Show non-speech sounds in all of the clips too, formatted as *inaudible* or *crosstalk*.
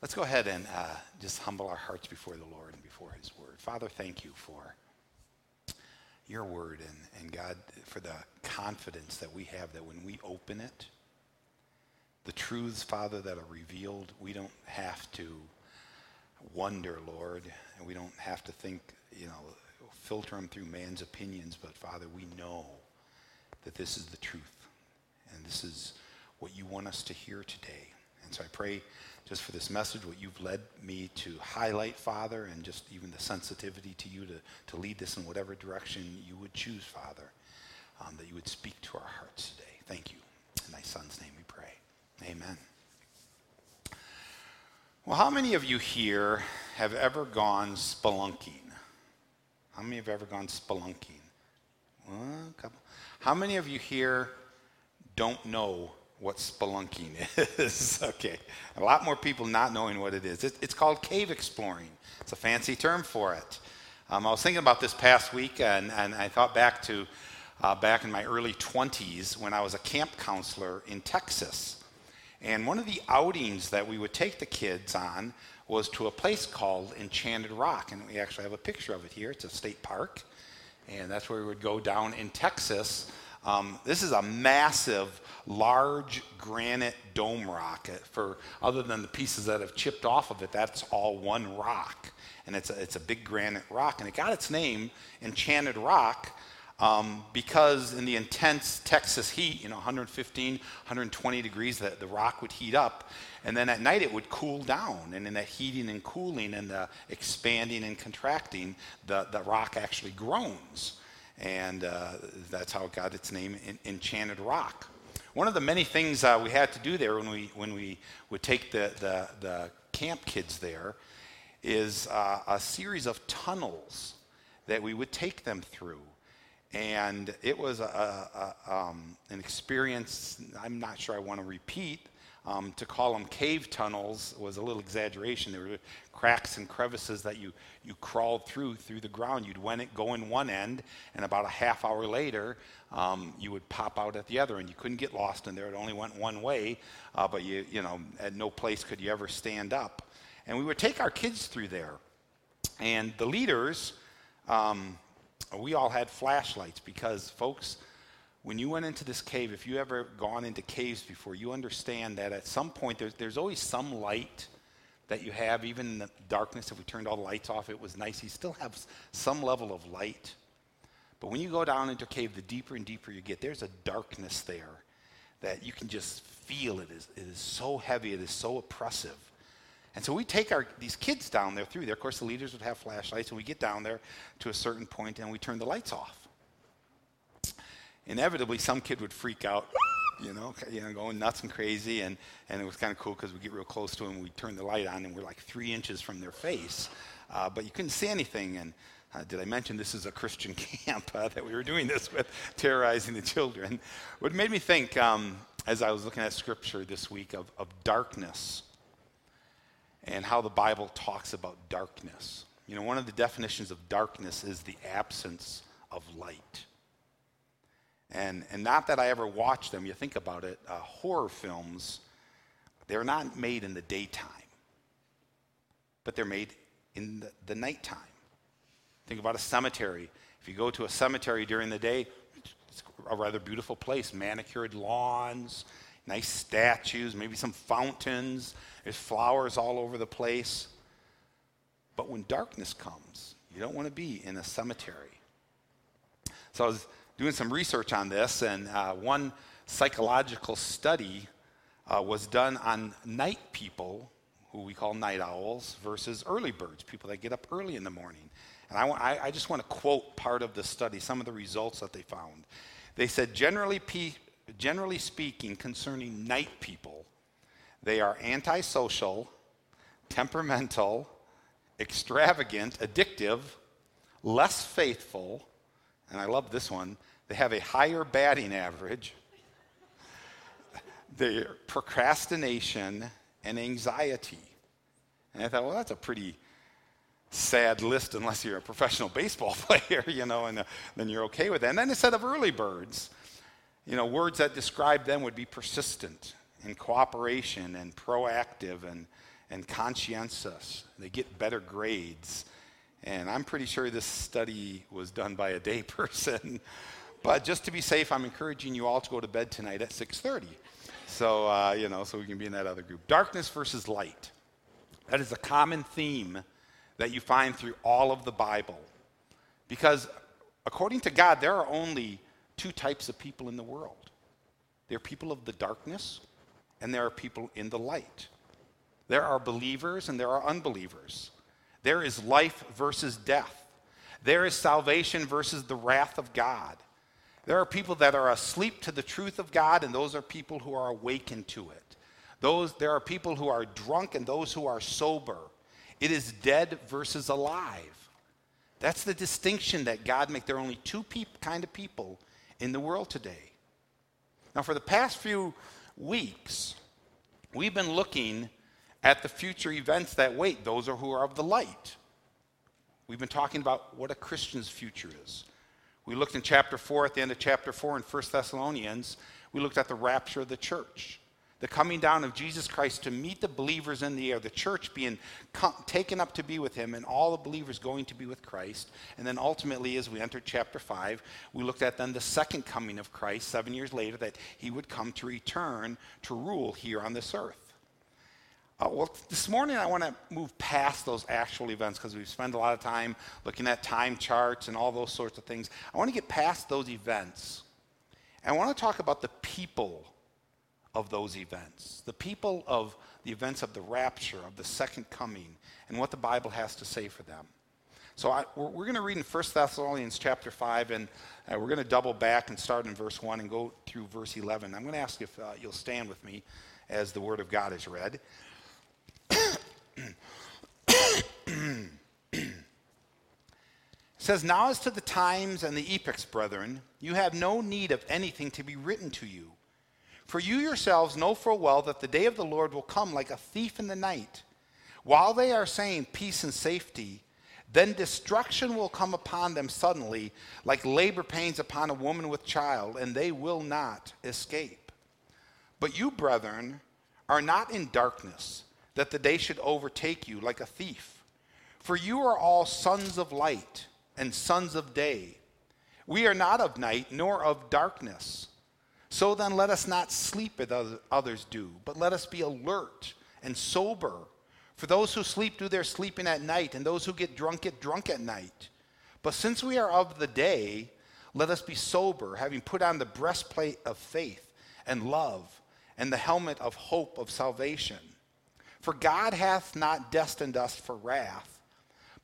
Let's go ahead and uh, just humble our hearts before the Lord and before His Word. Father, thank you for your Word and, and God, for the confidence that we have that when we open it, the truths, Father, that are revealed, we don't have to wonder, Lord, and we don't have to think, you know, filter them through man's opinions, but Father, we know that this is the truth and this is what you want us to hear today. And so I pray just for this message, what you've led me to highlight, Father, and just even the sensitivity to you to, to lead this in whatever direction you would choose, Father, um, that you would speak to our hearts today. Thank you. In thy Son's name we pray. Amen. Well, how many of you here have ever gone spelunking? How many have ever gone spelunking? Well, a couple. How many of you here don't know what spelunking *laughs* is. okay. A lot more people not knowing what it is. It, it's called cave exploring, it's a fancy term for it. Um, I was thinking about this past week, and, and I thought back to uh, back in my early 20s when I was a camp counselor in Texas. And one of the outings that we would take the kids on was to a place called Enchanted Rock. And we actually have a picture of it here. It's a state park. And that's where we would go down in Texas. Um, this is a massive large granite dome rock. For other than the pieces that have chipped off of it, that's all one rock, and it's a, it's a big granite rock, and it got its name, Enchanted Rock. Um, because in the intense Texas heat, you know, 115, 120 degrees, the, the rock would heat up. And then at night it would cool down. And in that heating and cooling and the expanding and contracting, the, the rock actually groans. And uh, that's how it got its name, Enchanted Rock. One of the many things uh, we had to do there when we, when we would take the, the, the camp kids there is uh, a series of tunnels that we would take them through. And it was a, a, um, an experience I'm not sure I want to repeat. Um, to call them cave tunnels was a little exaggeration. There were cracks and crevices that you, you crawled through through the ground. You'd it, go in one end, and about a half hour later, um, you would pop out at the other and You couldn't get lost in there. It only went one way, uh, but you, you know, at no place could you ever stand up. And we would take our kids through there. And the leaders, um, we all had flashlights because, folks, when you went into this cave, if you ever gone into caves before, you understand that at some point there's, there's always some light that you have, even in the darkness. If we turned all the lights off, it was nice. You still have some level of light. But when you go down into a cave, the deeper and deeper you get, there's a darkness there that you can just feel it is, it is so heavy, it is so oppressive. And so we take our, these kids down there through there. Of course, the leaders would have flashlights, and we get down there to a certain point and we turn the lights off. Inevitably, some kid would freak out, you know, you know going nuts and crazy. And, and it was kind of cool because we get real close to them, we turn the light on, and we're like three inches from their face. Uh, but you couldn't see anything. And uh, did I mention this is a Christian *laughs* camp uh, that we were doing this with, terrorizing the children? What made me think, um, as I was looking at scripture this week, of, of darkness and how the Bible talks about darkness. You know, one of the definitions of darkness is the absence of light. And, and not that I ever watched them, you think about it, uh, horror films, they're not made in the daytime, but they're made in the, the nighttime. Think about a cemetery. If you go to a cemetery during the day, it's a rather beautiful place manicured lawns, nice statues, maybe some fountains, there's flowers all over the place. But when darkness comes, you don't want to be in a cemetery. So I was doing some research on this, and uh, one psychological study uh, was done on night people, who we call night owls, versus early birds, people that get up early in the morning. And I, I just want to quote part of the study, some of the results that they found. They said, generally, generally speaking, concerning night people, they are antisocial, temperamental, extravagant, addictive, less faithful, and I love this one, they have a higher batting average, their procrastination and anxiety. And I thought, well, that's a pretty sad list unless you're a professional *laughs* baseball player, you know, and uh, then you're okay with that. And then instead of early birds, you know, words that describe them would be persistent and cooperation and proactive and, and conscientious. They get better grades. And I'm pretty sure this study was done by a day *laughs* person. But just to be safe, I'm encouraging you all to go to bed tonight at 6:30. So uh, you know, so we can be in that other group. Darkness versus light. That is a common theme that you find through all of the Bible. Because according to God, there are only two types of people in the world. There are people of the darkness, and there are people in the light. There are believers and there are unbelievers. There is life versus death. There is salvation versus the wrath of God. There are people that are asleep to the truth of God, and those are people who are awakened to it. Those, there are people who are drunk and those who are sober. It is dead versus alive. That's the distinction that God makes. There are only two kind of people in the world today. Now, for the past few weeks, we've been looking at the future events that wait, those are who are of the light. We've been talking about what a Christian's future is. We looked in chapter 4, at the end of chapter 4 in 1 Thessalonians, we looked at the rapture of the church, the coming down of Jesus Christ to meet the believers in the air, the church being taken up to be with him, and all the believers going to be with Christ. And then ultimately, as we entered chapter 5, we looked at then the second coming of Christ, seven years later, that he would come to return to rule here on this earth. Uh, well, this morning I want to move past those actual events because we've spent a lot of time looking at time charts and all those sorts of things. I want to get past those events. And I want to talk about the people of those events, the people of the events of the rapture, of the second coming, and what the Bible has to say for them. So I, we're, we're going to read in 1 Thessalonians chapter 5, and uh, we're going to double back and start in verse 1 and go through verse 11. I'm going to ask if uh, you'll stand with me as the Word of God is read. Says, Now as to the times and the epochs, brethren, you have no need of anything to be written to you. For you yourselves know full well that the day of the Lord will come like a thief in the night. While they are saying peace and safety, then destruction will come upon them suddenly, like labor pains upon a woman with child, and they will not escape. But you, brethren, are not in darkness that the day should overtake you like a thief. For you are all sons of light and sons of day. We are not of night nor of darkness. So then let us not sleep as others do, but let us be alert and sober. For those who sleep do their sleeping at night, and those who get drunk get drunk at night. But since we are of the day, let us be sober, having put on the breastplate of faith and love, and the helmet of hope of salvation. For God hath not destined us for wrath,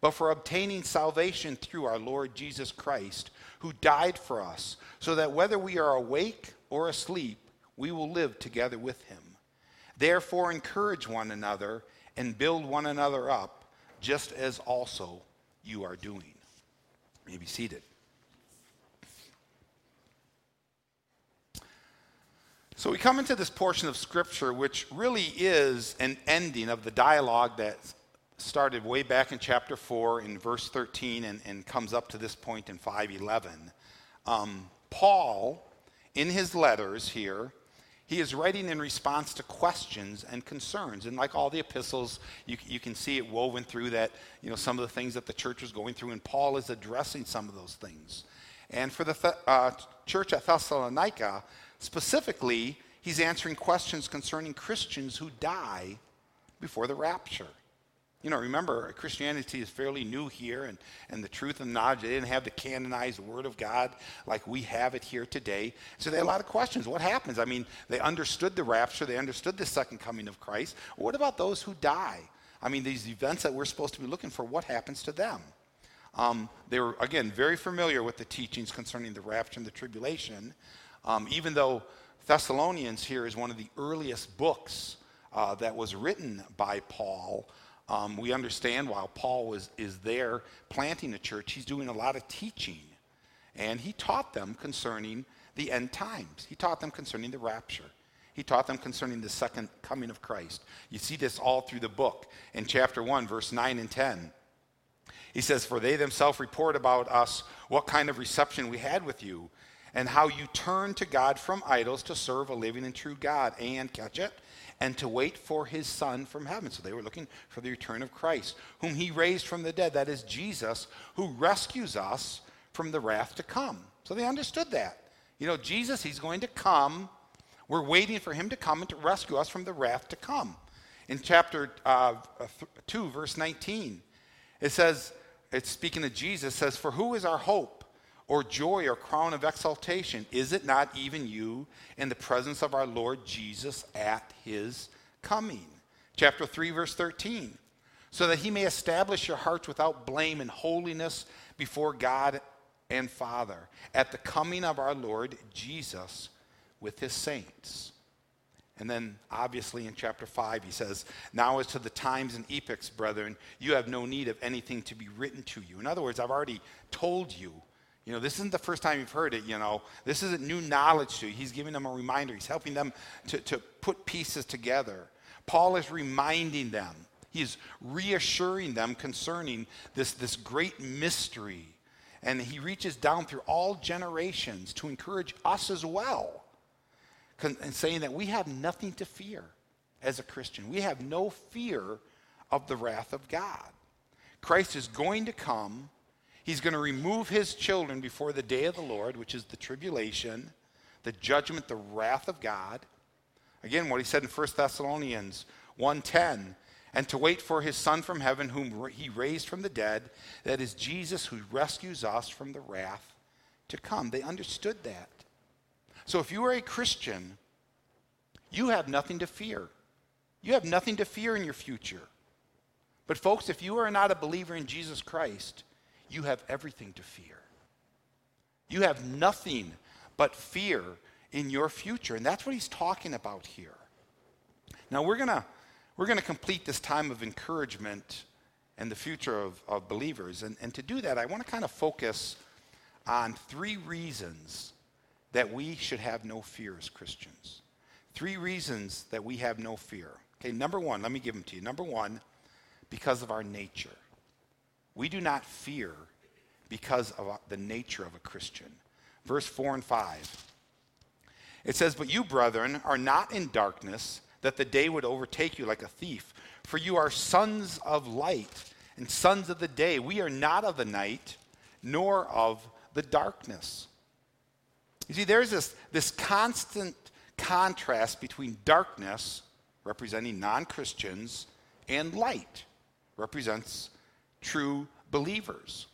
but for obtaining salvation through our Lord Jesus Christ, who died for us, so that whether we are awake or asleep, we will live together with him. Therefore, encourage one another and build one another up, just as also you are doing. You may be seated. So we come into this portion of Scripture, which really is an ending of the dialogue that started way back in chapter 4 in verse 13 and, and comes up to this point in 511. Um, Paul, in his letters here, he is writing in response to questions and concerns. And like all the epistles, you, you can see it woven through that, you know, some of the things that the church was going through, and Paul is addressing some of those things. And for the uh, church at Thessalonica, Specifically, he's answering questions concerning Christians who die before the rapture. You know, remember, Christianity is fairly new here, and, and the truth and knowledge, they didn't have the canonized Word of God like we have it here today. So they had a lot of questions. What happens? I mean, they understood the rapture, they understood the second coming of Christ. What about those who die? I mean, these events that we're supposed to be looking for, what happens to them? Um, they were, again, very familiar with the teachings concerning the rapture and the tribulation. Um, even though Thessalonians here is one of the earliest books uh, that was written by Paul, um, we understand while Paul was, is there planting a church, he's doing a lot of teaching. And he taught them concerning the end times, he taught them concerning the rapture. He taught them concerning the second coming of Christ. You see this all through the book. In chapter 1, verse 9 and 10, he says, For they themselves report about us what kind of reception we had with you and how you turn to God from idols to serve a living and true God. And catch it. and to wait for his Son from heaven. So they were looking for the return of Christ, whom he raised from the dead. That is Jesus, who rescues us from the wrath to come. So they understood that. You know, Jesus, he's going to come. We're waiting for him to come and to rescue us from the wrath to come. In chapter uh, 2, verse 19, it says, it's speaking of Jesus, says, For who is our hope or joy or crown of exaltation? Is it not even you in the presence of our Lord Jesus at his coming? Chapter 3, verse 13, so that he may establish your hearts without blame and holiness before God and Father at the coming of our Lord Jesus with his saints. And then, obviously, in chapter 5, he says, Now as to the times and epochs, brethren, you have no need of anything to be written to you. In other words, I've already told you. You know, this isn't the first time you've heard it, you know. This isn't new knowledge to you. He's giving them a reminder. He's helping them to, to put pieces together. Paul is reminding them. He's reassuring them concerning this, this great mystery. And he reaches down through all generations to encourage us as well and saying that we have nothing to fear as a Christian. We have no fear of the wrath of God. Christ is going to come. He's going to remove his children before the day of the Lord, which is the tribulation, the judgment, the wrath of God. Again, what he said in 1 Thessalonians 1:10, and to wait for his son from heaven whom he raised from the dead, that is Jesus who rescues us from the wrath to come. They understood that. So if you are a Christian, you have nothing to fear. You have nothing to fear in your future. But, folks, if you are not a believer in Jesus Christ, you have everything to fear. You have nothing but fear in your future. And that's what he's talking about here. Now, we're going to we're to complete this time of encouragement and the future of, of believers. And, and to do that, I want to kind of focus on three reasons that we should have no fear as Christians. Three reasons that we have no fear. Okay, number one, let me give them to you. Number one, because of our nature. We do not fear because of uh, the nature of a Christian. Verse 4 and 5. It says, But you, brethren, are not in darkness, that the day would overtake you like a thief. For you are sons of light and sons of the day. We are not of the night, nor of the darkness. You see, there's this, this constant contrast between darkness, representing non Christians, and light, represents true believers.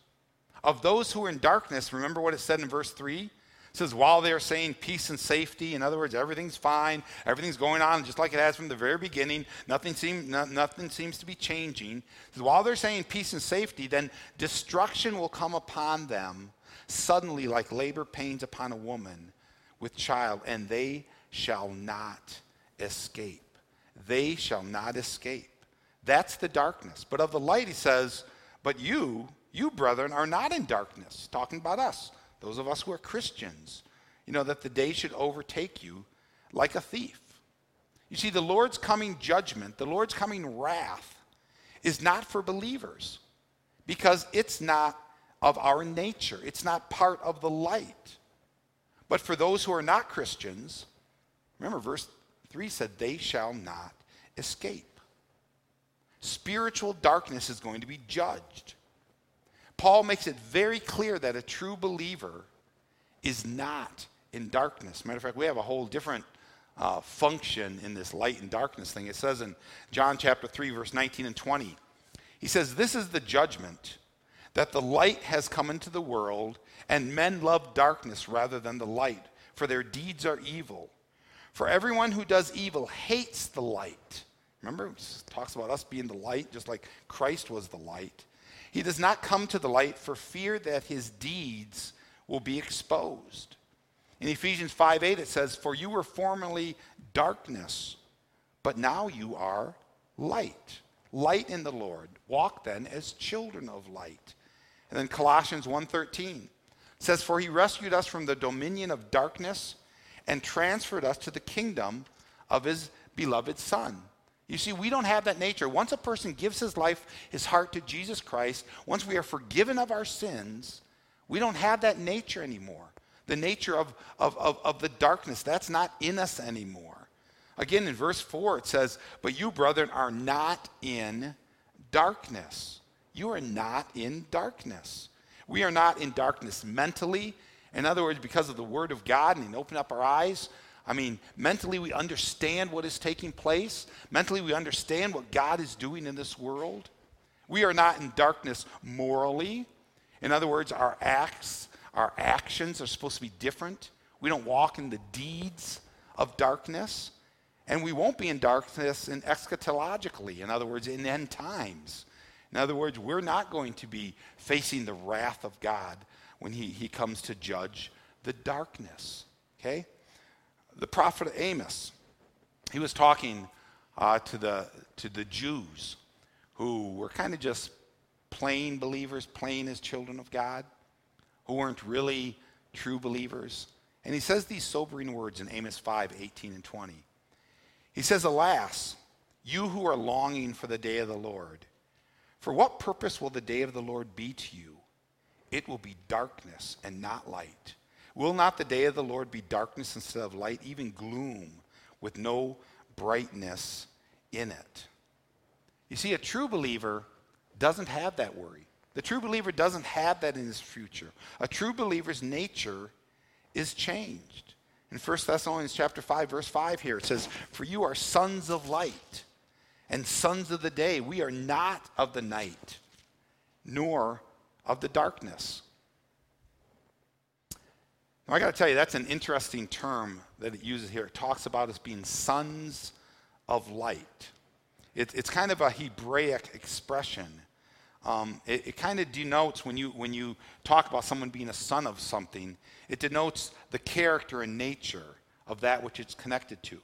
Of those who are in darkness, remember what it said in verse 3? It says, while they're saying peace and safety, in other words, everything's fine, everything's going on just like it has from the very beginning, nothing, seem, no, nothing seems to be changing. Says, while they're saying peace and safety, then destruction will come upon them suddenly like labor pains upon a woman with child, and they shall not escape. They shall not escape. That's the darkness. But of the light, he says, But you, you brethren, are not in darkness. Talking about us, those of us who are Christians. You know, that the day should overtake you like a thief. You see, the Lord's coming judgment, the Lord's coming wrath, is not for believers because it's not of our nature. It's not part of the light. But for those who are not Christians, remember verse 3 said, they shall not escape. Spiritual darkness is going to be judged. Paul makes it very clear that a true believer is not in darkness. Matter of fact, we have a whole different uh, function in this light and darkness thing. It says in John chapter 3, verse 19 and 20, he says, This is the judgment that the light has come into the world, and men love darkness rather than the light, for their deeds are evil. For everyone who does evil hates the light. Remember, it talks about us being the light, just like Christ was the light. He does not come to the light for fear that his deeds will be exposed. In Ephesians 5 8, it says, For you were formerly darkness, but now you are light. Light in the Lord. Walk then as children of light. And then Colossians 1:13 says for he rescued us from the dominion of darkness and transferred us to the kingdom of his beloved son. You see, we don't have that nature. Once a person gives his life, his heart to Jesus Christ, once we are forgiven of our sins, we don't have that nature anymore. The nature of, of, of, of the darkness, that's not in us anymore. Again, in verse 4, it says, But you, brethren, are not in darkness. You are not in darkness. We are not in darkness mentally. In other words, because of the Word of God and open up our eyes, I mean, mentally we understand what is taking place. Mentally we understand what God is doing in this world. We are not in darkness morally. In other words, our acts, our actions are supposed to be different. We don't walk in the deeds of darkness. And we won't be in darkness in eschatologically, in other words, in end times. In other words, we're not going to be facing the wrath of God when he, he comes to judge the darkness. Okay? The prophet Amos, he was talking uh, to, the, to the Jews who were kind of just plain believers, plain as children of God, who weren't really true believers. And he says these sobering words in Amos 5 18 and 20. He says, Alas, you who are longing for the day of the Lord, for what purpose will the day of the Lord be to you? It will be darkness and not light. Will not the day of the Lord be darkness instead of light, even gloom with no brightness in it? You see, a true believer doesn't have that worry. The true believer doesn't have that in his future. A true believer's nature is changed. In 1 Thessalonians chapter 5 verse 5 here it says, "For you are sons of light and sons of the day. We are not of the night, nor of the darkness. Now, I got to tell you, that's an interesting term that it uses here. It talks about us being sons of light. It, it's kind of a Hebraic expression. Um, it, it kind of denotes when you, when you talk about someone being a son of something, it denotes the character and nature of that which it's connected to.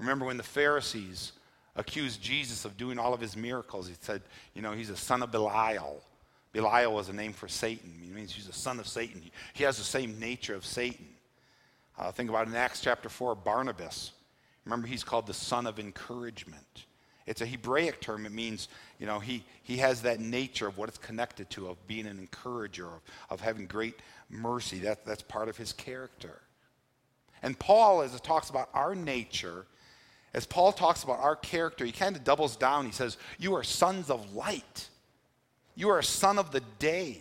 Remember when the Pharisees accused Jesus of doing all of his miracles. He said, you know, he's a son of Belial. Belial was a name for Satan. It means he's a son of Satan. He has the same nature of Satan. Uh, think about in Acts chapter 4, Barnabas. Remember, he's called the son of encouragement. It's a Hebraic term. It means, you know, he, he has that nature of what it's connected to, of being an encourager, of, of having great mercy. That, that's part of his character. And Paul, as it talks about our nature, as Paul talks about our character, he kind of doubles down. He says, You are sons of light, you are a son of the day.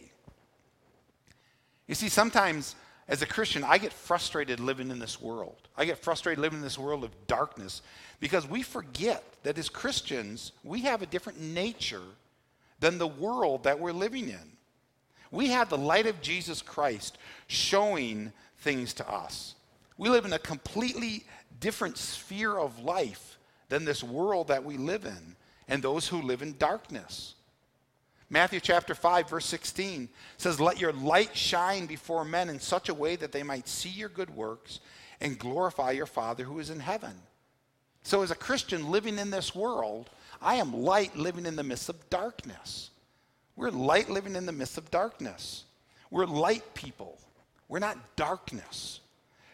You see, sometimes as a Christian, I get frustrated living in this world. I get frustrated living in this world of darkness because we forget that as Christians, we have a different nature than the world that we're living in. We have the light of Jesus Christ showing things to us. We live in a completely different sphere of life than this world that we live in and those who live in darkness. Matthew chapter 5, verse 16 says, Let your light shine before men in such a way that they might see your good works and glorify your Father who is in heaven. So, as a Christian living in this world, I am light living in the midst of darkness. We're light living in the midst of darkness. We're light people. We're not darkness.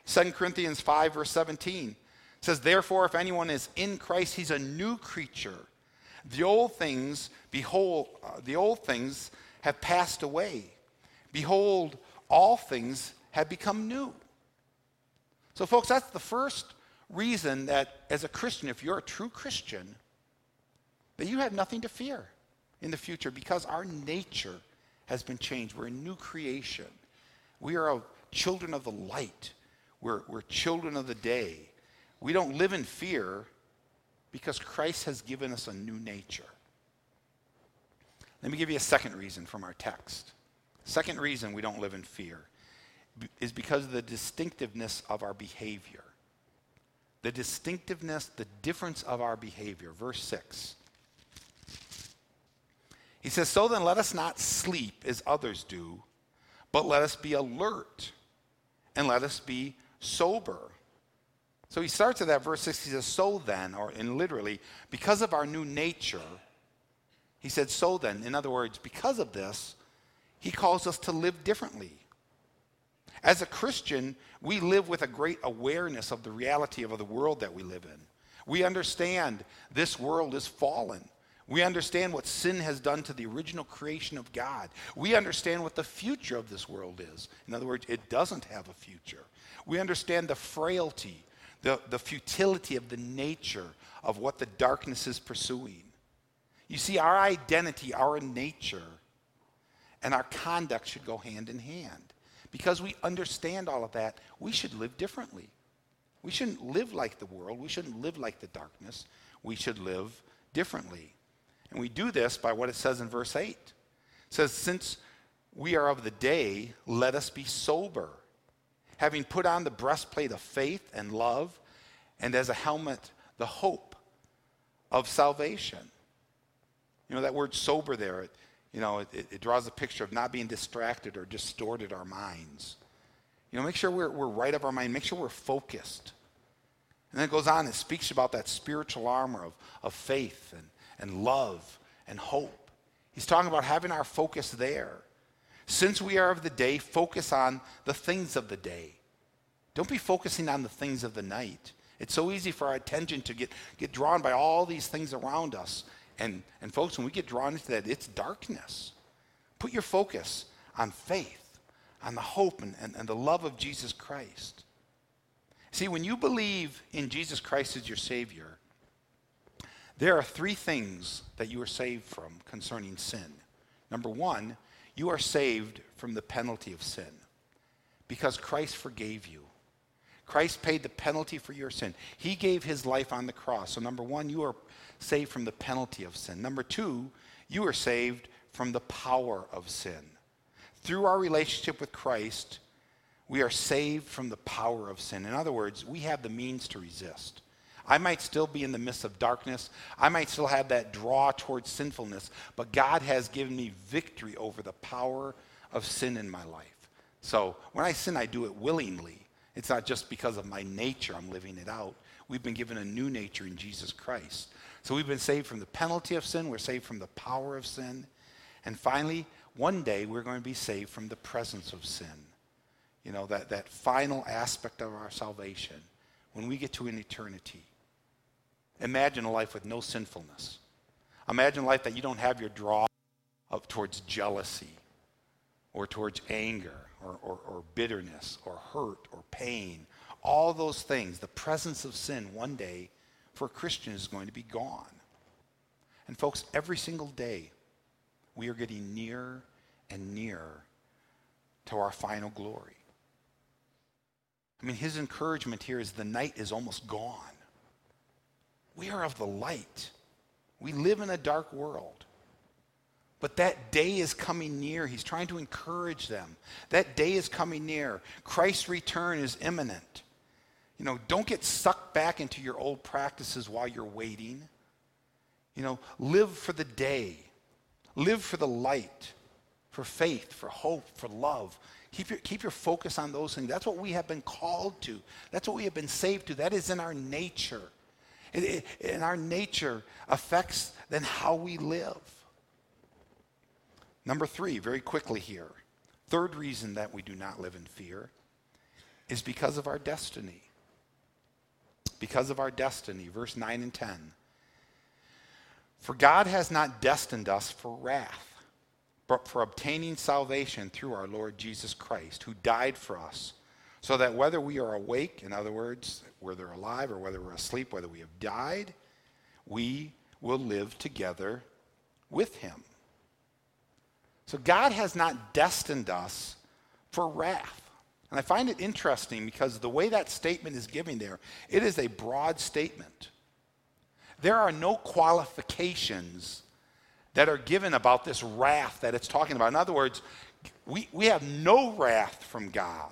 2 Corinthians 5, verse 17 says, Therefore, if anyone is in Christ, he's a new creature. The old things, behold, uh, the old things have passed away. Behold, all things have become new. So, folks, that's the first reason that as a Christian, if you're a true Christian, that you have nothing to fear in the future because our nature has been changed. We're a new creation. We are children of the light. We're, we're children of the day. We don't live in fear because Christ has given us a new nature. Let me give you a second reason from our text. Second reason we don't live in fear is because of the distinctiveness of our behavior. The distinctiveness, the difference of our behavior. Verse 6. He says, So then let us not sleep as others do, but let us be alert and let us be sober. So he starts at that verse 6. He says, So then, or in literally, because of our new nature, he said, So then. In other words, because of this, he calls us to live differently. As a Christian, we live with a great awareness of the reality of the world that we live in. We understand this world is fallen. We understand what sin has done to the original creation of God. We understand what the future of this world is. In other words, it doesn't have a future. We understand the frailty, the, the futility of the nature of what the darkness is pursuing. You see, our identity, our nature, and our conduct should go hand in hand. Because we understand all of that, we should live differently. We shouldn't live like the world. We shouldn't live like the darkness. We should live differently. And we do this by what it says in verse 8. It says, Since we are of the day, let us be sober, having put on the breastplate of faith and love, and as a helmet, the hope of salvation. You know, that word sober there, it, you know, it, it draws a picture of not being distracted or distorted our minds. You know, make sure we're, we're right of our mind. Make sure we're focused. And then it goes on and speaks about that spiritual armor of, of faith and, and love and hope. He's talking about having our focus there. Since we are of the day, focus on the things of the day. Don't be focusing on the things of the night. It's so easy for our attention to get, get drawn by all these things around us. And, and folks, when we get drawn into that, it's darkness. Put your focus on faith, on the hope and, and, and the love of Jesus Christ. See, when you believe in Jesus Christ as your Savior, there are three things that you are saved from concerning sin. Number one, you are saved from the penalty of sin because Christ forgave you. Christ paid the penalty for your sin. He gave his life on the cross. So, number one, you are saved from the penalty of sin. Number two, you are saved from the power of sin. Through our relationship with Christ, we are saved from the power of sin. In other words, we have the means to resist. I might still be in the midst of darkness. I might still have that draw towards sinfulness, but God has given me victory over the power of sin in my life. So when I sin, I do it willingly. It's not just because of my nature I'm living it out. We've been given a new nature in Jesus Christ. So we've been saved from the penalty of sin, we're saved from the power of sin. And finally, one day we're going to be saved from the presence of sin. You know, that, that final aspect of our salvation when we get to an eternity. Imagine a life with no sinfulness. Imagine a life that you don't have your draw up towards jealousy or towards anger or, or, or bitterness or hurt or pain. All those things, the presence of sin one day for a Christian is going to be gone. And folks, every single day we are getting nearer and nearer to our final glory. I mean, his encouragement here is the night is almost gone. We are of the light. We live in a dark world. But that day is coming near. He's trying to encourage them. That day is coming near. Christ's return is imminent. You know, don't get sucked back into your old practices while you're waiting. You know, live for the day. Live for the light, for faith, for hope, for love. Keep your, keep your focus on those things. That's what we have been called to. That's what we have been saved to. That is in our nature. And our nature affects then how we live. Number three, very quickly here. Third reason that we do not live in fear is because of our destiny. Because of our destiny. Verse 9 and 10. For God has not destined us for wrath, but for obtaining salvation through our Lord Jesus Christ, who died for us, so that whether we are awake, in other words, whether we're alive or whether we're asleep, whether we have died, we will live together with him. So God has not destined us for wrath. And I find it interesting because the way that statement is given there, it is a broad statement. There are no qualifications that are given about this wrath that it's talking about. In other words, we, we have no wrath from God.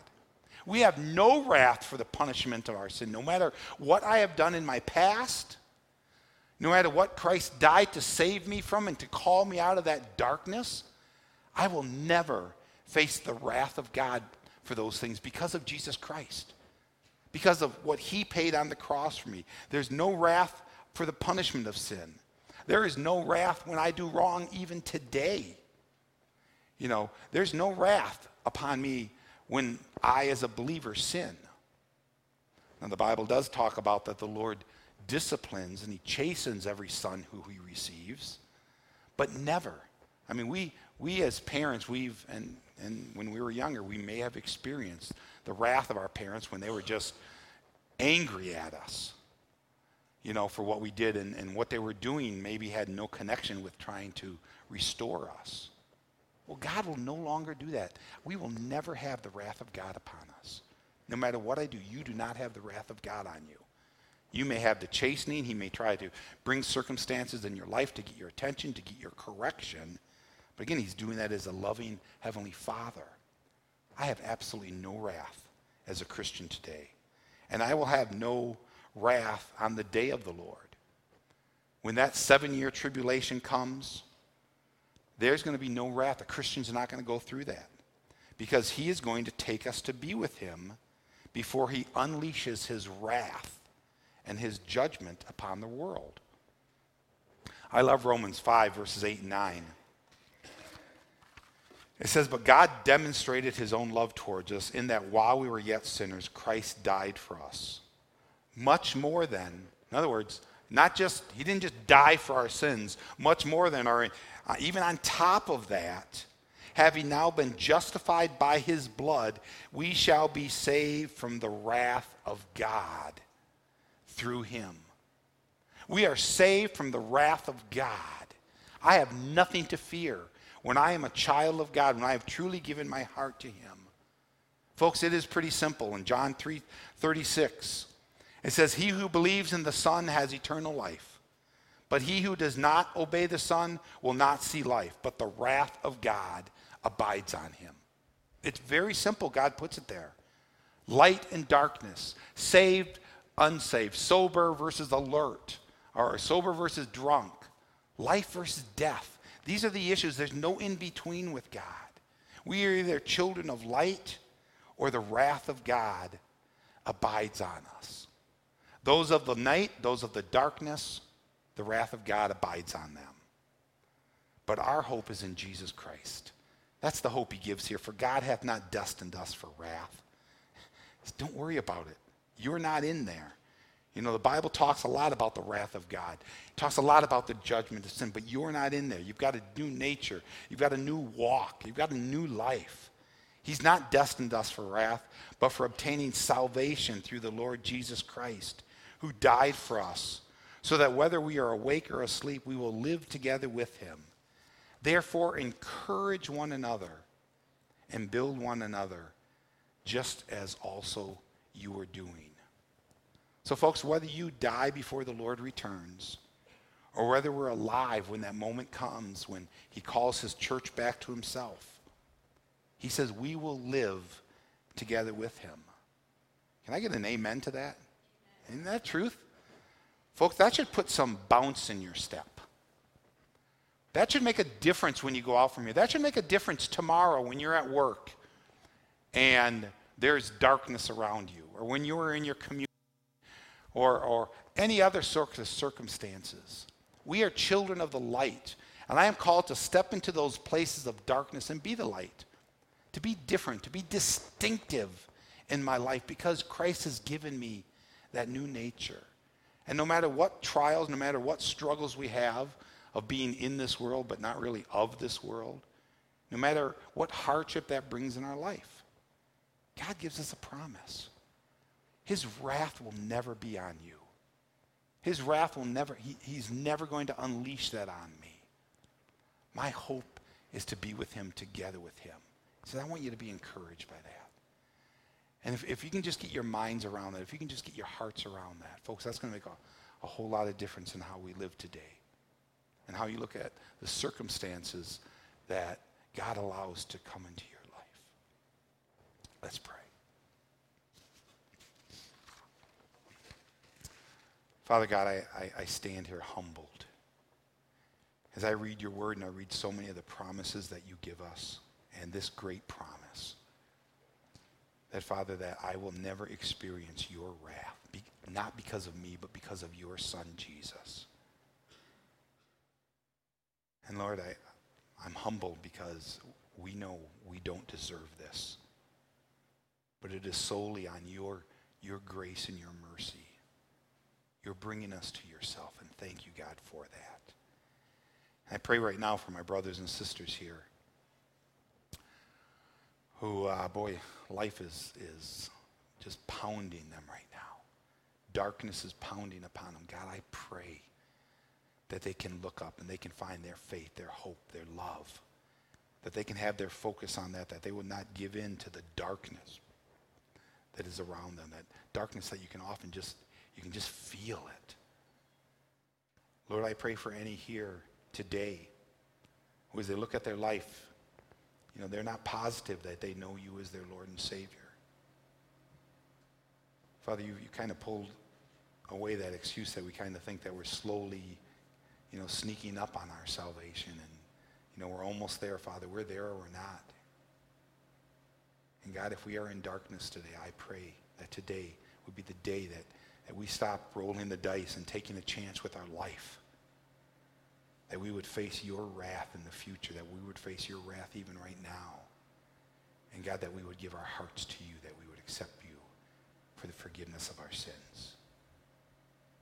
We have no wrath for the punishment of our sin. No matter what I have done in my past, no matter what Christ died to save me from and to call me out of that darkness, I will never face the wrath of God for those things because of Jesus Christ, because of what he paid on the cross for me. There's no wrath for the punishment of sin. There is no wrath when I do wrong even today. You know, there's no wrath upon me when I, as a believer, sin. Now, the Bible does talk about that the Lord disciplines and he chastens every son who he receives, but never. I mean, we, we as parents, we've, and, and when we were younger, we may have experienced the wrath of our parents when they were just angry at us, you know, for what we did and, and what they were doing maybe had no connection with trying to restore us. Well, God will no longer do that. We will never have the wrath of God upon us. No matter what I do, you do not have the wrath of God on you. You may have the chastening. He may try to bring circumstances in your life to get your attention, to get your correction. But again, he's doing that as a loving Heavenly Father. I have absolutely no wrath as a Christian today. And I will have no wrath on the day of the Lord. When that seven year tribulation comes, there's going to be no wrath. The Christians are not going to go through that because he is going to take us to be with him before he unleashes his wrath and his judgment upon the world. I love Romans 5, verses 8 and 9. It says, But God demonstrated his own love towards us in that while we were yet sinners, Christ died for us. Much more than, in other words, not just, he didn't just die for our sins, much more than our, uh, even on top of that, having now been justified by his blood, we shall be saved from the wrath of God through him. We are saved from the wrath of God. I have nothing to fear when I am a child of God, when I have truly given my heart to him. Folks, it is pretty simple. In John 3 36, it says, He who believes in the Son has eternal life. But he who does not obey the Son will not see life, but the wrath of God abides on him. It's very simple. God puts it there. Light and darkness, saved, unsaved, sober versus alert, or sober versus drunk, life versus death. These are the issues. There's no in between with God. We are either children of light or the wrath of God abides on us. Those of the night, those of the darkness, the wrath of God abides on them. But our hope is in Jesus Christ. That's the hope he gives here. For God hath not destined us for wrath. *laughs* Don't worry about it. You're not in there. You know, the Bible talks a lot about the wrath of God. It talks a lot about the judgment of sin, but you're not in there. You've got a new nature. You've got a new walk. You've got a new life. He's not destined us for wrath, but for obtaining salvation through the Lord Jesus Christ, who died for us, so that whether we are awake or asleep, we will live together with him. Therefore, encourage one another and build one another, just as also you are doing. So, folks, whether you die before the Lord returns, or whether we're alive when that moment comes when he calls his church back to himself, he says we will live together with him. Can I get an amen to that? Isn't that truth? Folks, that should put some bounce in your step. That should make a difference when you go out from here. That should make a difference tomorrow when you're at work and there's darkness around you, or when you're in your community, or, or any other sort of circumstances. We are children of the light, and I am called to step into those places of darkness and be the light, to be different, to be distinctive in my life because Christ has given me that new nature. And no matter what trials, no matter what struggles we have of being in this world but not really of this world, no matter what hardship that brings in our life, God gives us a promise. His wrath will never be on you. His wrath will never, he, he's never going to unleash that on me. My hope is to be with him, together with him. So I want you to be encouraged by that. And if, if you can just get your minds around that, if you can just get your hearts around that, folks, that's going to make a, a whole lot of difference in how we live today and how you look at the circumstances that God allows to come into your life. Let's pray. Father God, I, I, I, stand here humbled as I read your word and I read so many of the promises that you give us and this great promise that, Father, that I will never experience your wrath, be, not because of me, but because of your Son, Jesus. And Lord, I, I'm humbled because we know we don't deserve this. But it is solely on your, your grace and your mercy. You're bringing us to yourself, and thank you, God, for that. I pray right now for my brothers and sisters here who, uh, boy, life is, is just pounding them right now. darkness is pounding upon them. God, I pray that they can look up and they can find their faith, their hope, their love, that they can have their focus on that, that they will not give in to the darkness that is around them, that darkness that you can often just, you can just feel it. Lord, I pray for any here today who, as they look at their life, you know, they're not positive that they know you as their Lord and Savior. Father, you, you kind of pulled away that excuse that we kind of think that we're slowly, you know, sneaking up on our salvation and, you know, we're almost there, Father. We're there or we're not. And God, if we are in darkness today, I pray that today would be the day that, that we stop rolling the dice and taking a chance with our life. That we would face your wrath in the future, that we would face your wrath even right now. And God, that we would give our hearts to you, that we would accept you for the forgiveness of our sins.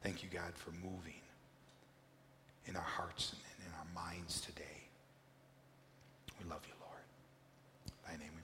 Thank you, God, for moving in our hearts and in our minds today. We love you, Lord. Thy name.